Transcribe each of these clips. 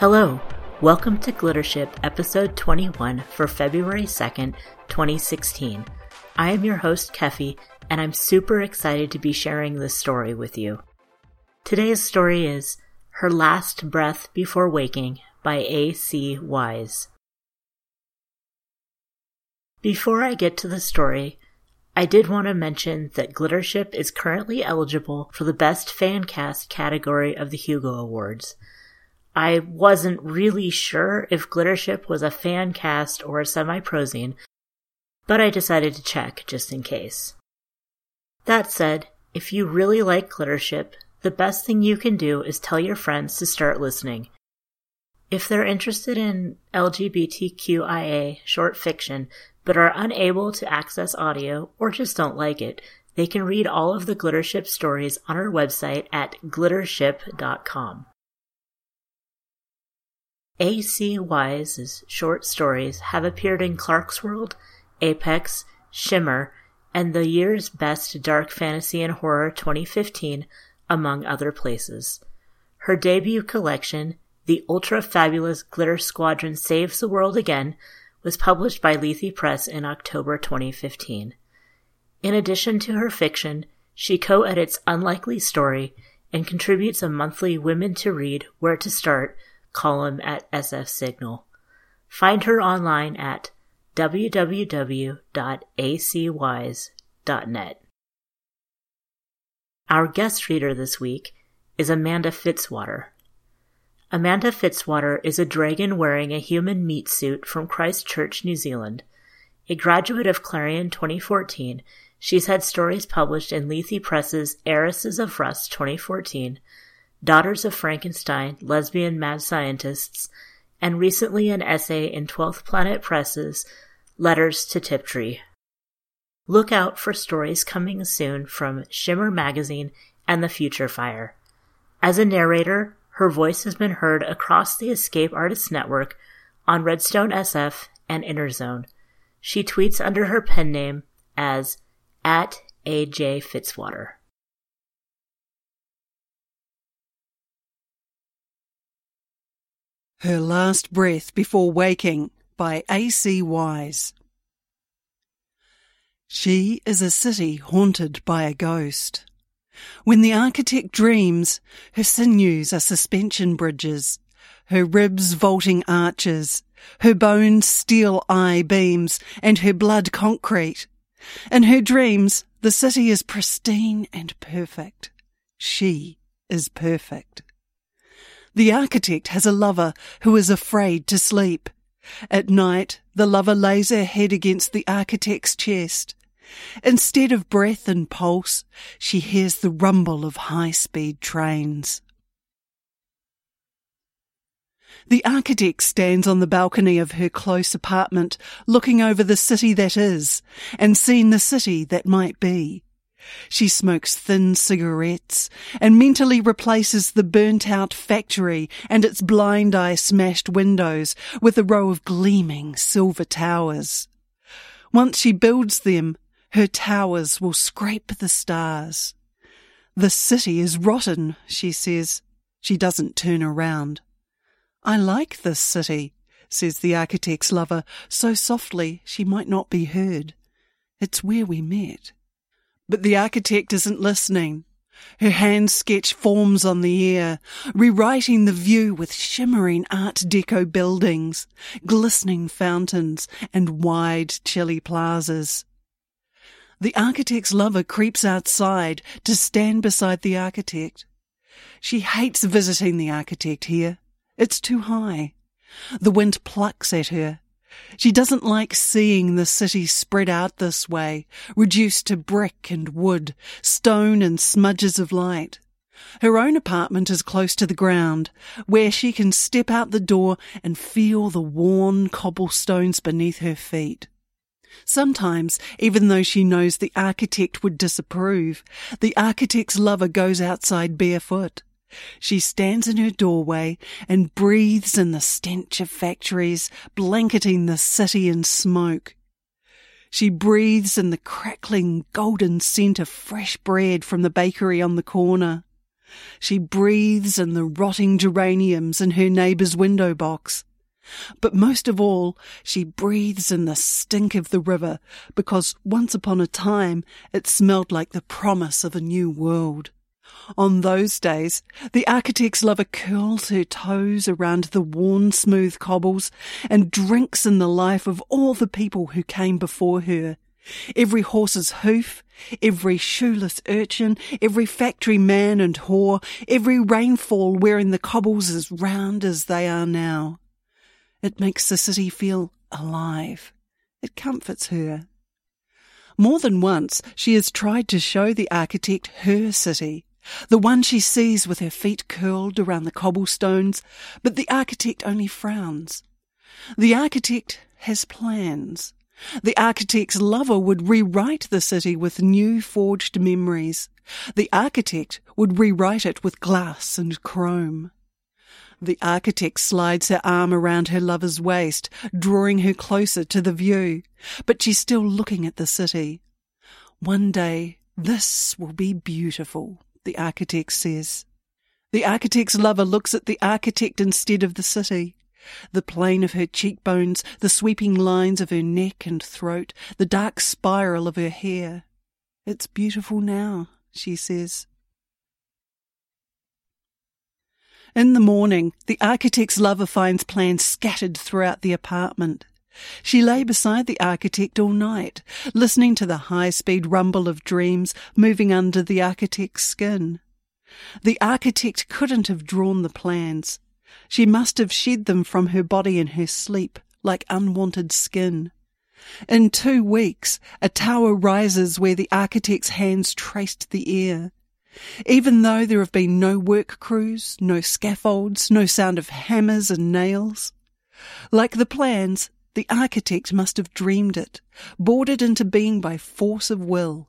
Hello, welcome to Glittership episode 21 for February 2nd, 2016. I am your host, Keffy, and I'm super excited to be sharing this story with you. Today's story is Her Last Breath Before Waking by A.C. Wise. Before I get to the story, I did want to mention that Glittership is currently eligible for the Best Fan Cast category of the Hugo Awards. I wasn't really sure if Glittership was a fan cast or a semi-prozine, but I decided to check just in case. That said, if you really like Glittership, the best thing you can do is tell your friends to start listening. If they're interested in LGBTQIA short fiction but are unable to access audio or just don't like it, they can read all of the Glittership stories on our website at glittership.com. A.C. Wise's short stories have appeared in Clarkesworld, Apex, Shimmer, and the year's best dark fantasy and horror 2015, among other places. Her debut collection, The Ultra Fabulous Glitter Squadron Saves the World Again, was published by Lethe Press in October 2015. In addition to her fiction, she co-edits Unlikely Story and contributes a monthly Women to Read Where to Start column at SF Signal. Find her online at www.acwise.net. Our guest reader this week is Amanda Fitzwater. Amanda Fitzwater is a dragon wearing a human meat suit from Christchurch, New Zealand. A graduate of Clarion 2014, she's had stories published in Lethe Press's Heiresses of Russ 2014, Daughters of Frankenstein, Lesbian Mad Scientists, and recently an essay in 12th Planet Press's Letters to Tiptree. Look out for stories coming soon from Shimmer Magazine and The Future Fire. As a narrator, her voice has been heard across the Escape Artists Network on Redstone SF and Interzone. She tweets under her pen name as at AJ Fitzwater. Her Last Breath Before Waking by A.C. Wise. She is a city haunted by a ghost. When the architect dreams, her sinews are suspension bridges, her ribs vaulting arches, her bones steel I-beams, and her blood concrete. In her dreams, the city is pristine and perfect. She is perfect. The architect has a lover who is afraid to sleep. At night, the lover lays her head against the architect's chest. Instead of breath and pulse, she hears the rumble of high-speed trains. The architect stands on the balcony of her close apartment, looking over the city that is, and seeing the city that might be. She smokes thin cigarettes and mentally replaces the burnt out factory and its blind eye smashed windows with a row of gleaming silver towers. Once she builds them, her towers will scrape the stars. The city is rotten, she says. She doesn't turn around. I like this city, says the architect's lover, so softly she might not be heard. It's where we met. But the architect isn't listening. Her hands sketch forms on the air, rewriting the view with shimmering Art Deco buildings, glistening fountains, and wide, chilly plazas. The architect's lover creeps outside to stand beside the architect. She hates visiting the architect here. It's too high. The wind plucks at her, she doesn't like seeing the city spread out this way, reduced to brick and wood, stone and smudges of light. Her own apartment is close to the ground, where she can step out the door and feel the worn cobblestones beneath her feet. Sometimes, even though she knows the architect would disapprove, the architect's lover goes outside barefoot. She stands in her doorway and breathes in the stench of factories, blanketing the city in smoke. She breathes in the crackling golden scent of fresh bread from the bakery on the corner. She breathes in the rotting geraniums in her neighbour's window box. But most of all, she breathes in the stink of the river because once upon a time it smelled like the promise of a new world. On those days, the architect's lover curls her toes around the worn smooth cobbles and drinks in the life of all the people who came before her. Every horse's hoof, every shoeless urchin, every factory man and whore, every rainfall wearing the cobbles as round as they are now. It makes the city feel alive. It comforts her. More than once, she has tried to show the architect her city, the one she sees with her feet curled around the cobblestones, but the architect only frowns. The architect has plans. The architect's lover would rewrite the city with new forged memories. The architect would rewrite it with glass and chrome. The architect slides her arm around her lover's waist, drawing her closer to the view, but she's still looking at the city. One day, this will be beautiful, the architect says. The architect's lover looks at the architect instead of the city. The plane of her cheekbones, the sweeping lines of her neck and throat, the dark spiral of her hair. It's beautiful now, she says. In the morning, the architect's lover finds plans scattered throughout the apartment. She lay beside the architect all night, listening to the high speed rumble of dreams moving under the architect's skin. The architect couldn't have drawn the plans. She must have shed them from her body in her sleep, like unwanted skin. In two weeks, a tower rises where the architect's hands traced the air. Even though there have been no work crews, no scaffolds, no sound of hammers and nails. Like the plans, the architect must have dreamed it, it into being by force of will.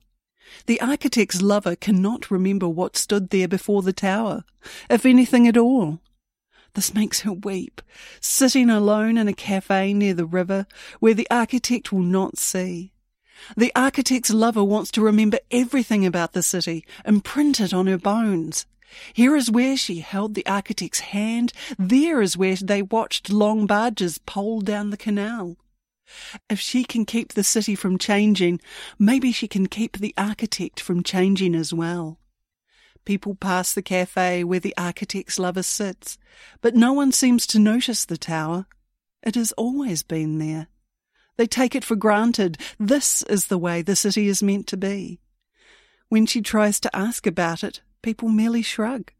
The architect's lover cannot remember what stood there before the tower, if anything at all. This makes her weep, sitting alone in a cafe near the river where the architect will not see. The architect's lover wants to remember everything about the city and print it on her bones. Here is where she held the architect's hand. There is where they watched long barges pole down the canal. If she can keep the city from changing, maybe she can keep the architect from changing as well. People pass the cafe where the architect's lover sits, but no one seems to notice the tower. It has always been there. They take it for granted. This is the way the city is meant to be. When she tries to ask about it, people merely shrug.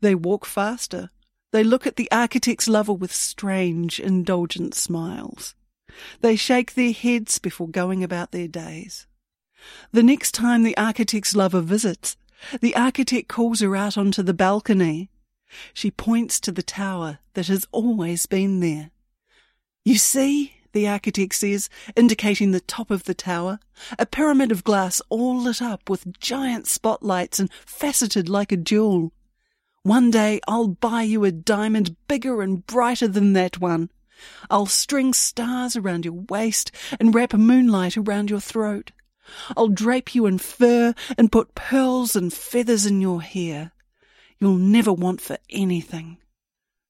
They walk faster. They look at the architect's lover with strange, indulgent smiles. They shake their heads before going about their days. The next time the architect's lover visits, the architect calls her out onto the balcony. She points to the tower that has always been there. You see, the architect says, indicating the top of the tower, a pyramid of glass all lit up with giant spotlights and faceted like a jewel. One day I'll buy you a diamond bigger and brighter than that one. I'll string stars around your waist and wrap moonlight around your throat. I'll drape you in fur and put pearls and feathers in your hair. You'll never want for anything.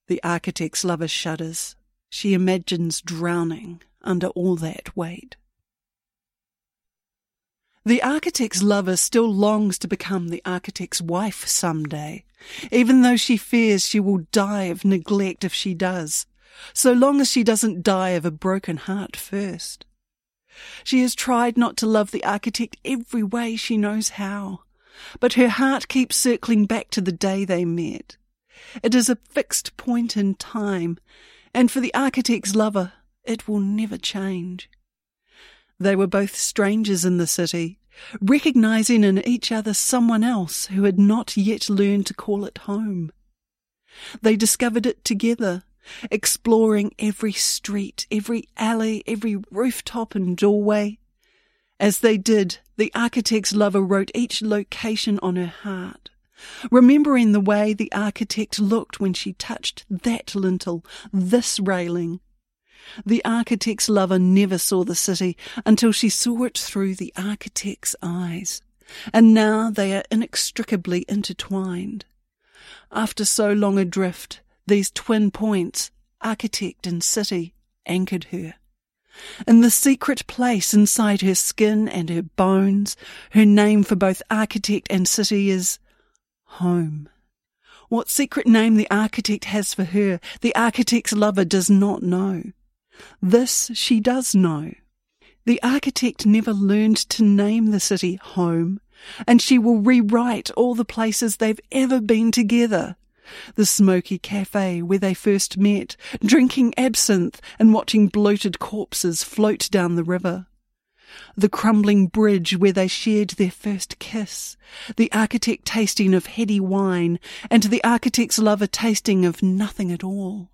The architect's lover shudders. She imagines drowning under all that weight. The architect's lover still longs to become the architect's wife someday, even though she fears she will die of neglect if she does, so long as she doesn't die of a broken heart first. She has tried not to love the architect every way she knows how, but her heart keeps circling back to the day they met. It is a fixed point in time, and for the architect's lover, it will never change. They were both strangers in the city, recognizing in each other someone else who had not yet learned to call it home. They discovered it together, exploring every street, every alley, every rooftop and doorway. As they did, the architect's lover wrote each location on her heart, remembering the way the architect looked when she touched that lintel, this railing. The architect's lover never saw the city until she saw it through the architect's eyes, and now they are inextricably intertwined. After so long adrift, these twin points, architect and city, anchored her. In the secret place inside her skin and her bones, her name for both architect and city is home. What secret name the architect has for her, the architect's lover does not know. This she does know. The architect never learned to name the city home, and she will rewrite all the places they've ever been together. The smoky cafe where they first met, drinking absinthe and watching bloated corpses float down the river. The crumbling bridge where they shared their first kiss, the architect tasting of heady wine, and the architect's lover tasting of nothing at all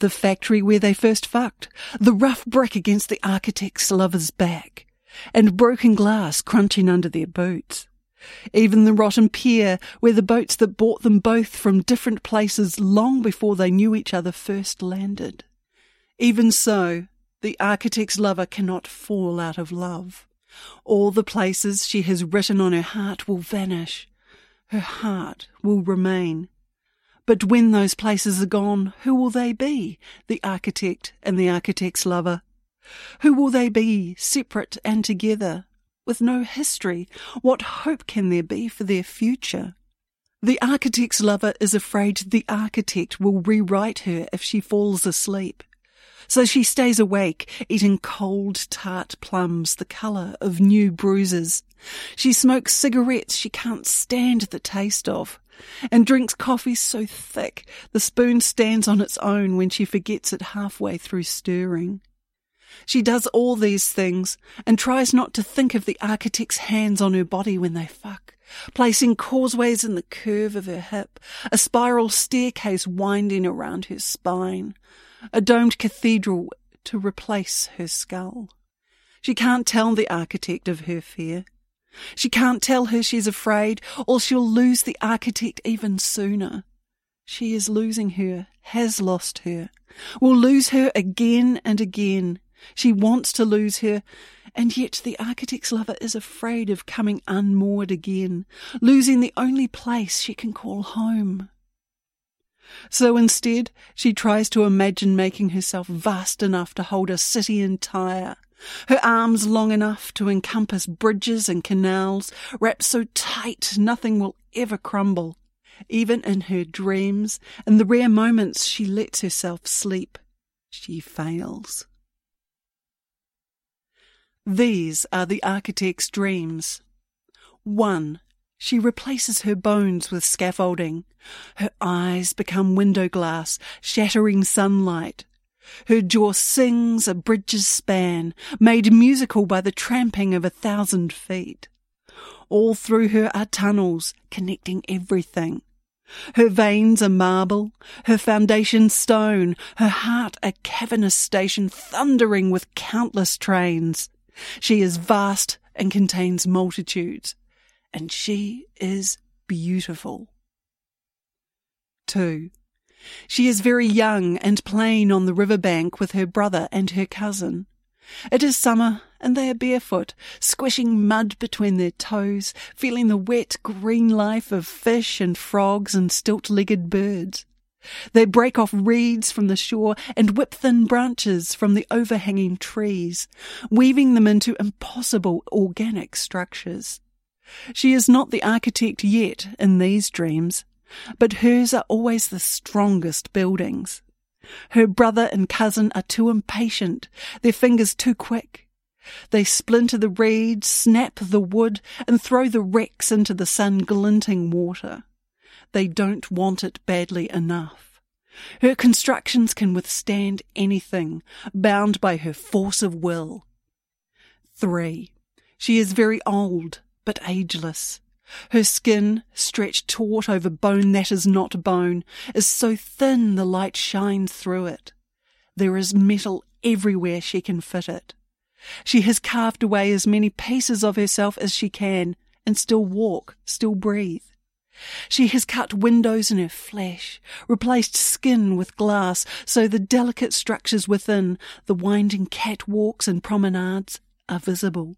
the factory where they first fucked, the rough brick against the architect's lover's back, and broken glass crunching under their boots. Even the rotten pier where the boats that brought them both from different places long before they knew each other first landed. Even so, the architect's lover cannot fall out of love. All the places she has written on her heart will vanish. Her heart will remain. But when those places are gone, who will they be, the architect and the architect's lover? Who will they be, separate and together? With no history, what hope can there be for their future? The architect's lover is afraid the architect will rewrite her if she falls asleep. So she stays awake, eating cold, tart plums, the colour of new bruises. She smokes cigarettes she can't stand the taste of and drinks coffee so thick the spoon stands on its own when she forgets it halfway through stirring. She does all these things and tries not to think of the architect's hands on her body when they fuck, placing causeways in the curve of her hip, a spiral staircase winding around her spine, a domed cathedral to replace her skull. She can't tell the architect of her fear. She can't tell her she's afraid, or she'll lose the architect even sooner. She is losing her, has lost her, will lose her again and again. She wants to lose her, and yet the architect's lover is afraid of coming unmoored again, losing the only place she can call home. So instead, she tries to imagine making herself vast enough to hold a city entire, her arms long enough to encompass bridges and canals, wrapped so tight nothing will ever crumble. Even in her dreams, in the rare moments she lets herself sleep, she fails. These are the architect's dreams. 1. She replaces her bones with scaffolding. Her eyes become window glass, shattering sunlight. Her jaw sings a bridge's span, made musical by the tramping of a thousand feet. All through her are tunnels, connecting everything. Her veins are marble, her foundation stone, her heart a cavernous station thundering with countless trains. She is vast and contains multitudes, and she is beautiful. 2. She is very young and playing on the river bank with her brother and her cousin. It is summer, and they are barefoot, squishing mud between their toes, feeling the wet green life of fish and frogs and stilt-legged birds. They break off reeds from the shore and whip thin branches from the overhanging trees, weaving them into impossible organic structures. She is not the architect yet in these dreams, but hers are always the strongest buildings. Her brother and cousin are too impatient, their fingers too quick. They splinter the reeds, snap the wood, and throw the wrecks into the sun glinting water. They don't want it badly enough. Her constructions can withstand anything, bound by her force of will. 3. She is very old, but ageless. Her skin, stretched taut over bone that is not bone, is so thin the light shines through it. There is metal everywhere she can fit it. She has carved away as many pieces of herself as she can, and still walk, still breathe. She has cut windows in her flesh, replaced skin with glass, so the delicate structures within, the winding catwalks and promenades, are visible.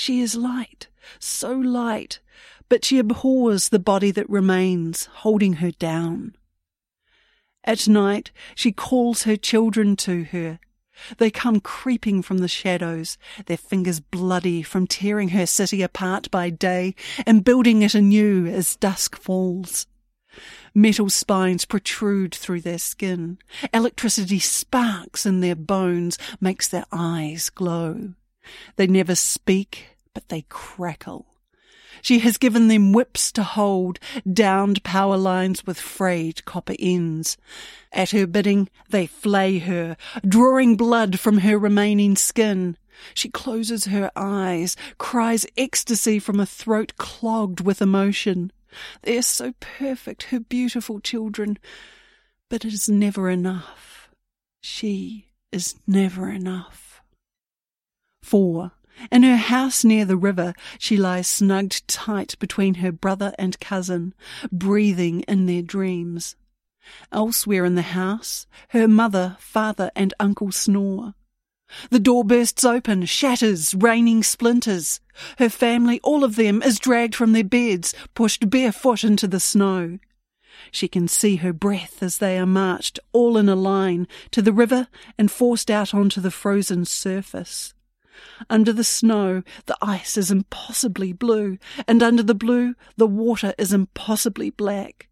She is light, so light, but she abhors the body that remains, holding her down. At night, she calls her children to her. They come creeping from the shadows, their fingers bloody from tearing her city apart by day and building it anew as dusk falls. Metal spines protrude through their skin. Electricity sparks in their bones, makes their eyes glow. They never speak, but they crackle. She has given them whips to hold, downed power lines with frayed copper ends. At her bidding, they flay her, drawing blood from her remaining skin. She closes her eyes, cries ecstasy from a throat clogged with emotion. They are so perfect, her beautiful children. But it is never enough. She is never enough. 4. In her house near the river, she lies snugged tight between her brother and cousin, breathing in their dreams. Elsewhere in the house, her mother, father, and uncle snore. The door bursts open, shatters, raining splinters. Her family, all of them, is dragged from their beds, pushed barefoot into the snow. She can see her breath as they are marched, all in a line, to the river and forced out onto the frozen surface. Under the snow, the ice is impossibly blue, and under the blue, the water is impossibly black.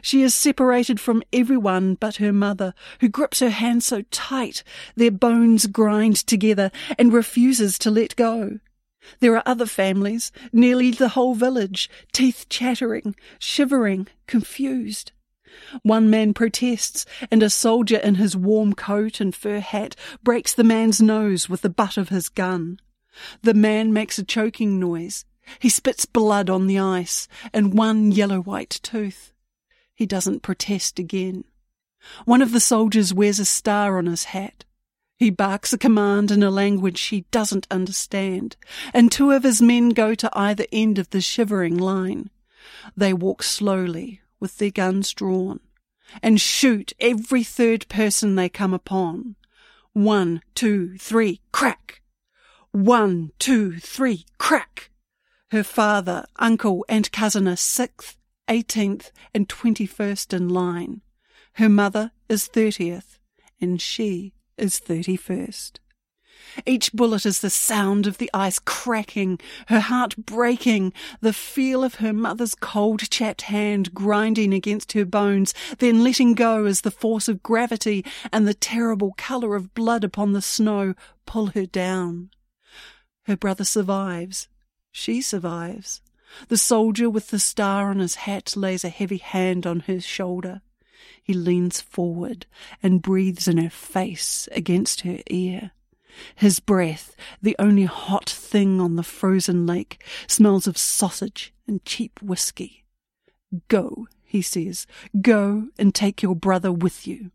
She is separated from everyone but her mother, who grips her hand so tight their bones grind together and refuses to let go. There are other families, nearly the whole village, teeth chattering, shivering, confused. One man protests, and a soldier in his warm coat and fur hat breaks the man's nose with the butt of his gun. The man makes a choking noise. He spits blood on the ice and one yellow white tooth. He doesn't protest again. One of the soldiers wears a star on his hat. He barks a command in a language he doesn't understand, and two of his men go to either end of the shivering line. They walk slowly, with their guns drawn and shoot every third person they come upon. One, two, three, crack! One, two, three, crack! Her father, uncle, and cousin are sixth, eighteenth, and twenty-first in line. Her mother is thirtieth, and she is thirty-first. Each bullet is the sound of the ice cracking, her heart breaking, the feel of her mother's cold chapped hand grinding against her bones, then letting go as the force of gravity and the terrible colour of blood upon the snow pull her down. Her brother survives. She survives. The soldier with the star on his hat lays a heavy hand on her shoulder. He leans forward and breathes in her face against her ear. His breath, the only hot thing on the frozen lake, smells of sausage and cheap whiskey. Go, he says, go and take your brother with you.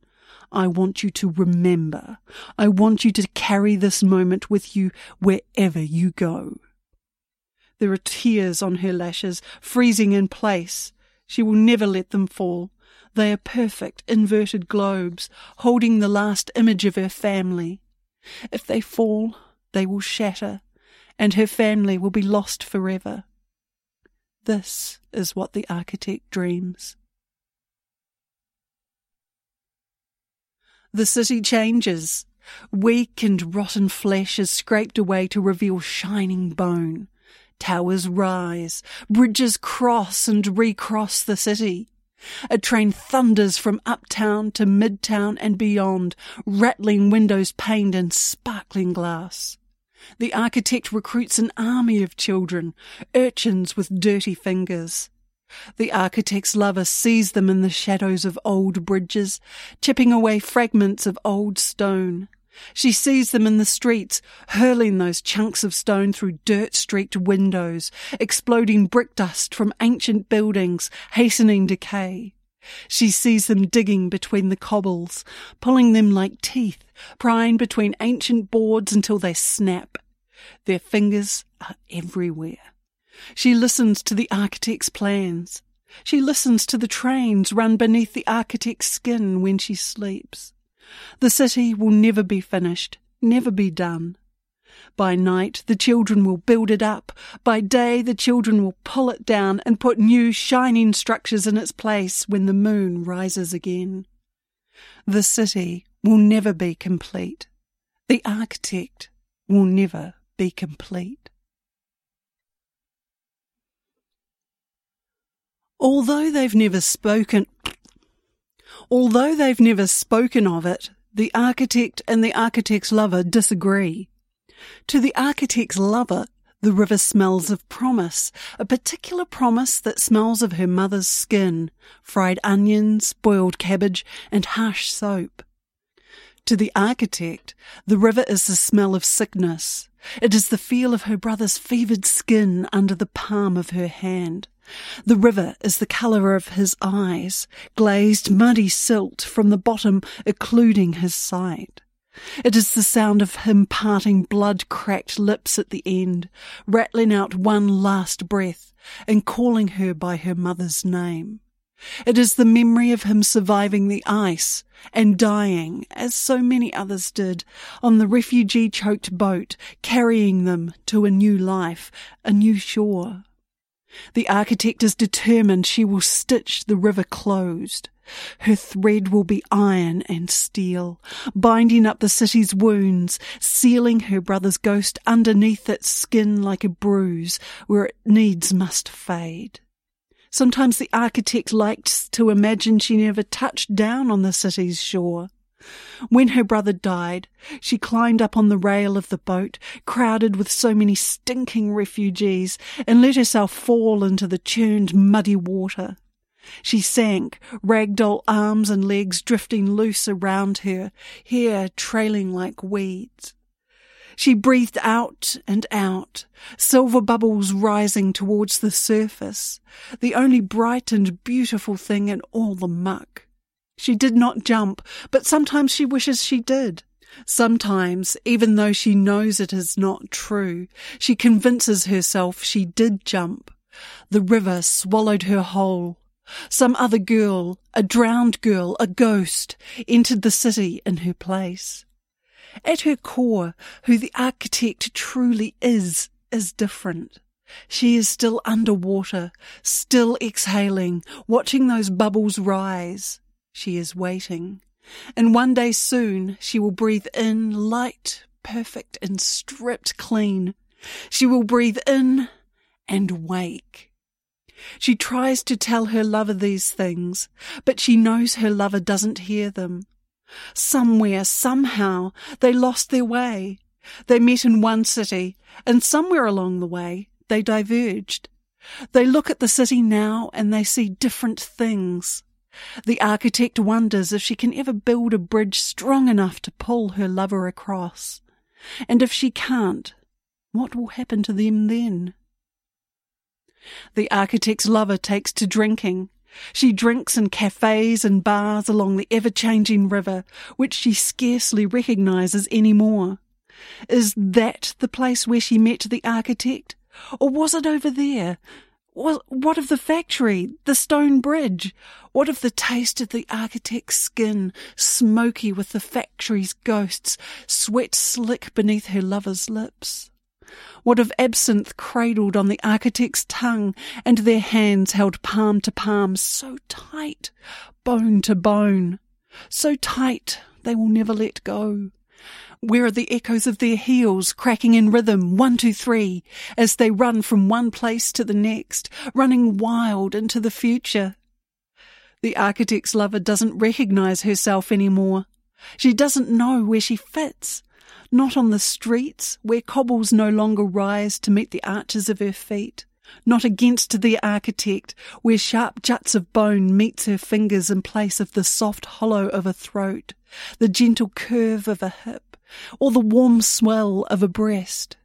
I want you to remember. I want you to carry this moment with you wherever you go. There are tears on her lashes, freezing in place. She will never let them fall. They are perfect inverted globes, holding the last image of her family. If they fall, they will shatter, and her family will be lost forever. This is what the architect dreams. The city changes. Weak and rotten flesh is scraped away to reveal shining bone. Towers rise, bridges cross and recross the city. A train thunders from uptown to midtown and beyond, rattling windows paned in sparkling glass. The architect recruits an army of children, urchins with dirty fingers. The architect's lover sees them in the shadows of old bridges, chipping away fragments of old stone. She sees them in the streets, hurling those chunks of stone through dirt streaked windows, exploding brick dust from ancient buildings, hastening decay. She sees them digging between the cobbles, pulling them like teeth, prying between ancient boards until they snap. Their fingers are everywhere. She listens to the architect's plans. She listens to the trains run beneath the architect's skin when she sleeps. The city will never be finished, never be done. By night, the children will build it up. By day, the children will pull it down and put new shining structures in its place when the moon rises again. The city will never be complete. The architect will never be complete. Although they've never spoken, although they've never spoken of it, the architect and the architect's lover disagree. To the architect's lover, the river smells of promise, a particular promise that smells of her mother's skin, fried onions, boiled cabbage, and harsh soap. To the architect, the river is the smell of sickness. It is the feel of her brother's fevered skin under the palm of her hand. The river is the colour of his eyes, glazed muddy silt from the bottom occluding his sight. It is the sound of him parting blood cracked lips at the end, rattling out one last breath, and calling her by her mother's name. It is the memory of him surviving the ice and dying, as so many others did, on the refugee choked boat, carrying them to a new life, a new shore. The architect is determined she will stitch the river closed. Her thread will be iron and steel, binding up the city's wounds, sealing her brother's ghost underneath its skin like a bruise where it needs must fade. Sometimes the architect likes to imagine she never touched down on the city's shore. When her brother died, she climbed up on the rail of the boat, crowded with so many stinking refugees, and let herself fall into the churned muddy water. She sank, ragdoll arms and legs drifting loose around her, hair trailing like weeds. She breathed out and out, silver bubbles rising towards the surface, the only bright and beautiful thing in all the muck. She did not jump, but sometimes she wishes she did. Sometimes, even though she knows it is not true, she convinces herself she did jump. The river swallowed her whole. Some other girl, a drowned girl, a ghost, entered the city in her place. At her core, who the architect truly is, is different. She is still underwater, still exhaling, watching those bubbles rise. She is waiting. And one day soon she will breathe in light, perfect, and stripped clean. She will breathe in and wake. She tries to tell her lover these things, but she knows her lover doesn't hear them. Somewhere, somehow, they lost their way. They met in one city, and somewhere along the way, they diverged. They look at the city now and they see different things. The architect wonders if she can ever build a bridge strong enough to pull her lover across. And if she can't, what will happen to them then? The architect's lover takes to drinking. She drinks in cafes and bars along the ever changing river, which she scarcely recognizes any more. Is that the place where she met the architect? Or was it over there, well, what of the factory, the stone bridge? What of the taste of the architect's skin, smoky with the factory's ghosts, sweat slick beneath her lover's lips? What of absinthe cradled on the architect's tongue and their hands held palm to palm so tight, bone to bone, so tight they will never let go? Where are the echoes of their heels cracking in rhythm, one, two, three, as they run from one place to the next, running wild into the future? The architect's lover doesn't recognize herself anymore. She doesn't know where she fits. Not on the streets, where cobbles no longer rise to meet the arches of her feet. Not against the architect, where sharp juts of bone meets her fingers in place of the soft hollow of a throat, the gentle curve of a hip or the warm swell of a breast.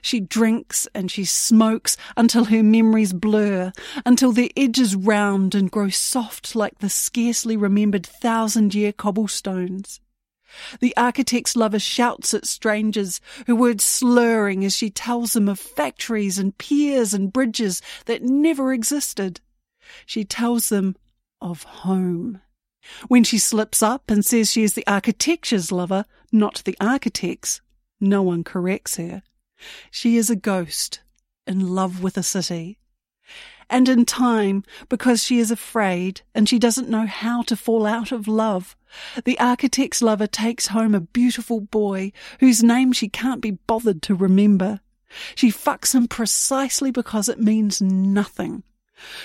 She drinks and she smokes until her memories blur, until their edges round and grow soft like the scarcely remembered thousand year cobblestones. The architect's lover shouts at strangers, her words slurring as she tells them of factories and piers and bridges that never existed. She tells them of home. When she slips up and says she is the architecture's lover, not the architect's, No one corrects her. She is a ghost, in love with a city. And in time, because she is afraid and she doesn't know how to fall out of love, the architect's lover takes home a beautiful boy whose name she can't be bothered to remember. She fucks him precisely because it means nothing.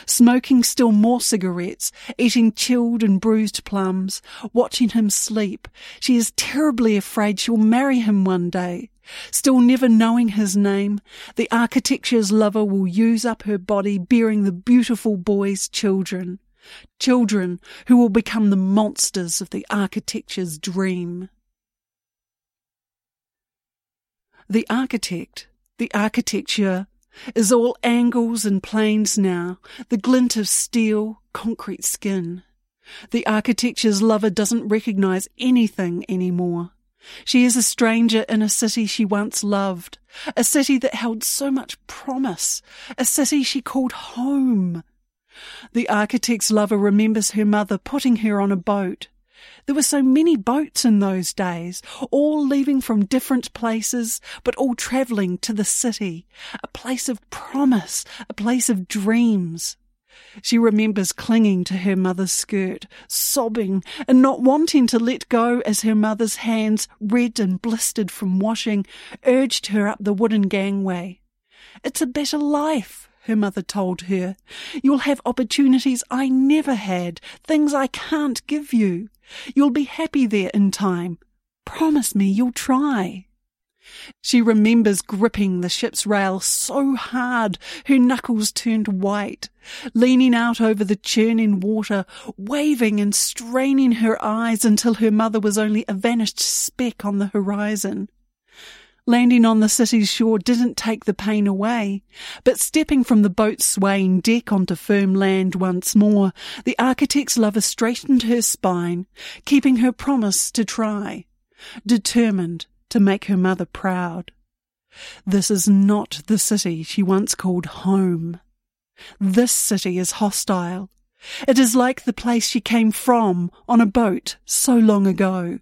Smoking still more cigarettes, eating chilled and bruised plums, watching him sleep, she is terribly afraid she'll marry him one day. Still never knowing his name, the architecture's lover will use up her body bearing the beautiful boy's children. Children who will become the monsters of the architecture's dream. The architect, the architecture, is all angles and planes now, the glint of steel, concrete skin. The architecture's lover doesn't recognize anything anymore. She is a stranger in a city she once loved, a city that held so much promise, a city she called home. The architect's lover remembers her mother putting her on a boat. There were so many boats in those days, all leaving from different places, but all travelling to the city, a place of promise, a place of dreams. She remembers clinging to her mother's skirt, sobbing, and not wanting to let go as her mother's hands, red and blistered from washing, urged her up the wooden gangway. It's a better life, her mother told her. You'll have opportunities I never had, things I can't give you. You'll be happy there in time. Promise me you'll try. She remembers gripping the ship's rail so hard her knuckles turned white, leaning out over the churning water, waving and straining her eyes until her mother was only a vanished speck on the horizon. Landing on the city's shore didn't take the pain away, but stepping from the boat's swaying deck onto firm land once more, the architect's lover straightened her spine, keeping her promise to try, determined to make her mother proud. This is not the city she once called home. This city is hostile. It is like the place she came from on a boat so long ago.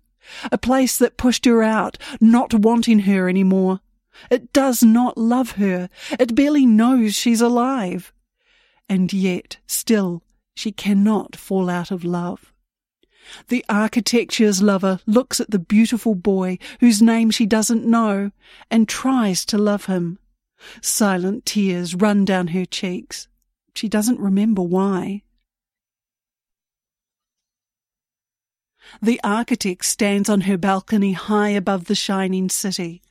A place that pushed her out, not wanting her any more. It does not love her. It barely knows she's alive. And yet, still, she cannot fall out of love. The architecture's lover looks at the beautiful boy whose name she doesn't know and tries to love him. Silent tears run down her cheeks. She doesn't remember why. The architect stands on her balcony high above the shining city.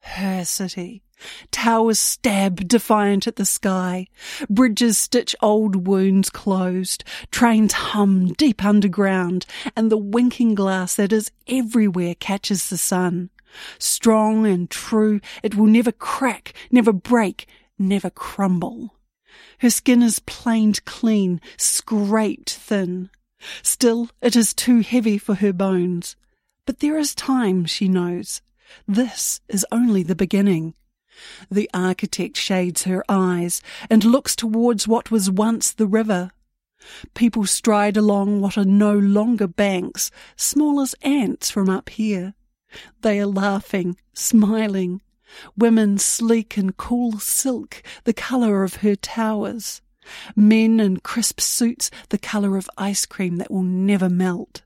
Her city. Towers stab defiant at the sky. Bridges stitch old wounds closed. Trains hum deep underground. And the winking glass that is everywhere catches the sun. Strong and true, it will never crack, never break, never crumble. Her skin is planed clean, scraped thin. Still, it is too heavy for her bones. But there is time, she knows. This is only the beginning. The architect shades her eyes and looks towards what was once the river. People stride along what are no longer banks, small as ants from up here. They are laughing, smiling. Women sleek in cool silk, the colour of her towers. Men in crisp suits, the colour of ice cream that will never melt.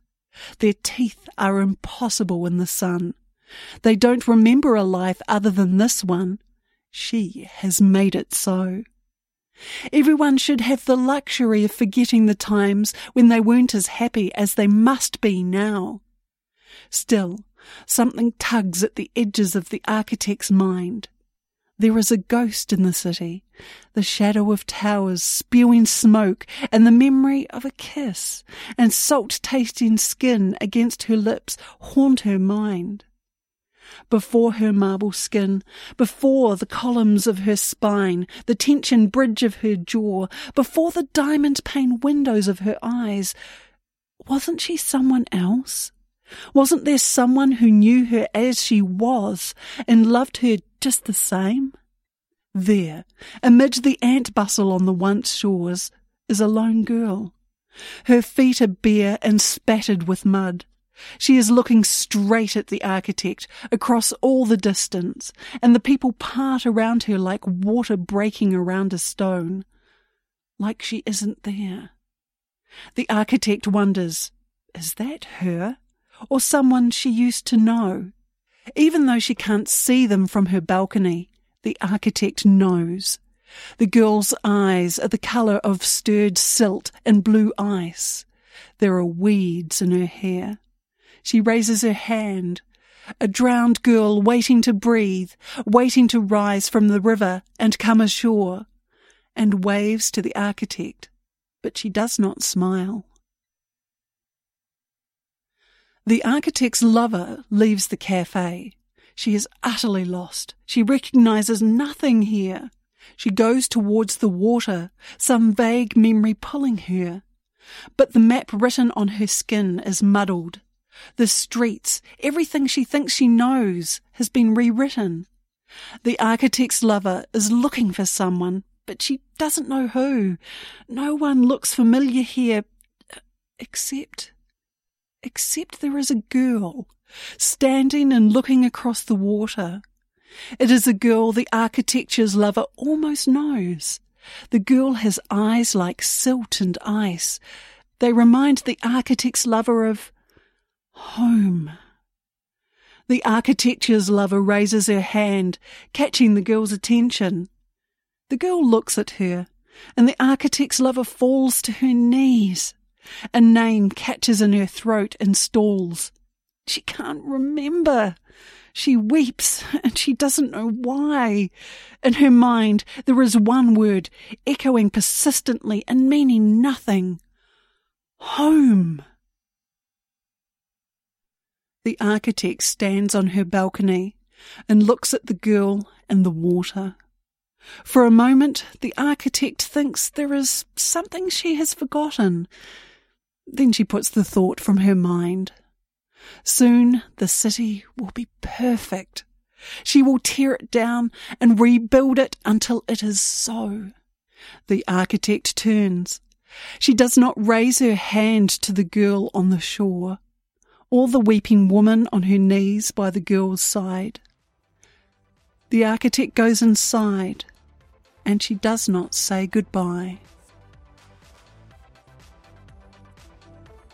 Their teeth are impossible in the sun. They don't remember a life other than this one. She has made it so. Everyone should have the luxury of forgetting the times when they weren't as happy as they must be now. Still, something tugs at the edges of the architect's mind. There is a ghost in the city, the shadow of towers spewing smoke, and the memory of a kiss and salt tasting skin against her lips haunt her mind before her marble skin, before the columns of her spine, the tension bridge of her jaw, before the diamond pane windows of her eyes. Wasn't she someone else? Wasn't there someone who knew her as she was and loved her just the same? There, amid the ant bustle on the once shores, is a lone girl. Her feet are bare and spattered with mud. She is looking straight at the architect across all the distance, and the people part around her like water breaking around a stone. Like she isn't there. The architect wonders, is that her? Or someone she used to know? Even though she can't see them from her balcony, the architect knows. The girl's eyes are the colour of stirred silt and blue ice. There are weeds in her hair. She raises her hand. A drowned girl waiting to breathe, waiting to rise from the river and come ashore, and waves to the architect, but she does not smile. The architect's lover leaves the cafe. She is utterly lost. She recognizes nothing here. She goes towards the water, some vague memory pulling her. But the map written on her skin is muddled. The streets, everything she thinks she knows, has been rewritten. The architect's lover is looking for someone, but she doesn't know who. No one looks familiar here, except except there is a girl standing and looking across the water. It is a girl the architecture's lover almost knows. The girl has eyes like silt and ice. They remind the architect's lover of home. The architecture's lover raises her hand, catching the girl's attention. The girl looks at her, and the architect's lover falls to her knees. A name catches in her throat and stalls. She can't remember. She weeps, and she doesn't know why. In her mind, there is one word echoing persistently and meaning nothing. Home. The architect stands on her balcony and looks at the girl and the water. For a moment, the architect thinks there is something she has forgotten, then she puts the thought from her mind. Soon the city will be perfect. She will tear it down and rebuild it until it is so. The architect turns. She does not raise her hand to the girl on the shore, or the weeping woman on her knees by the girl's side. The architect goes inside, and she does not say goodbye.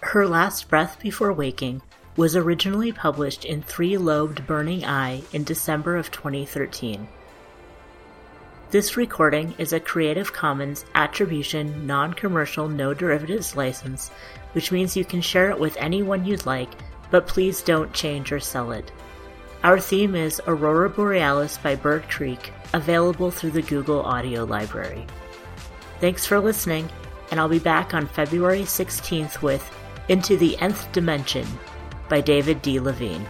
Her Last Breath Before Waking was originally published in Three Lobed Burning Eye in December of 2013. This recording is a Creative Commons Attribution Non Commercial No Derivatives license, which means you can share it with anyone you'd like, but please don't change or sell it. Our theme is Aurora Borealis by Bird Creek, available through the Google Audio Library. Thanks for listening, and I'll be back on February 16th with into the Nth Dimension by David D. Levine.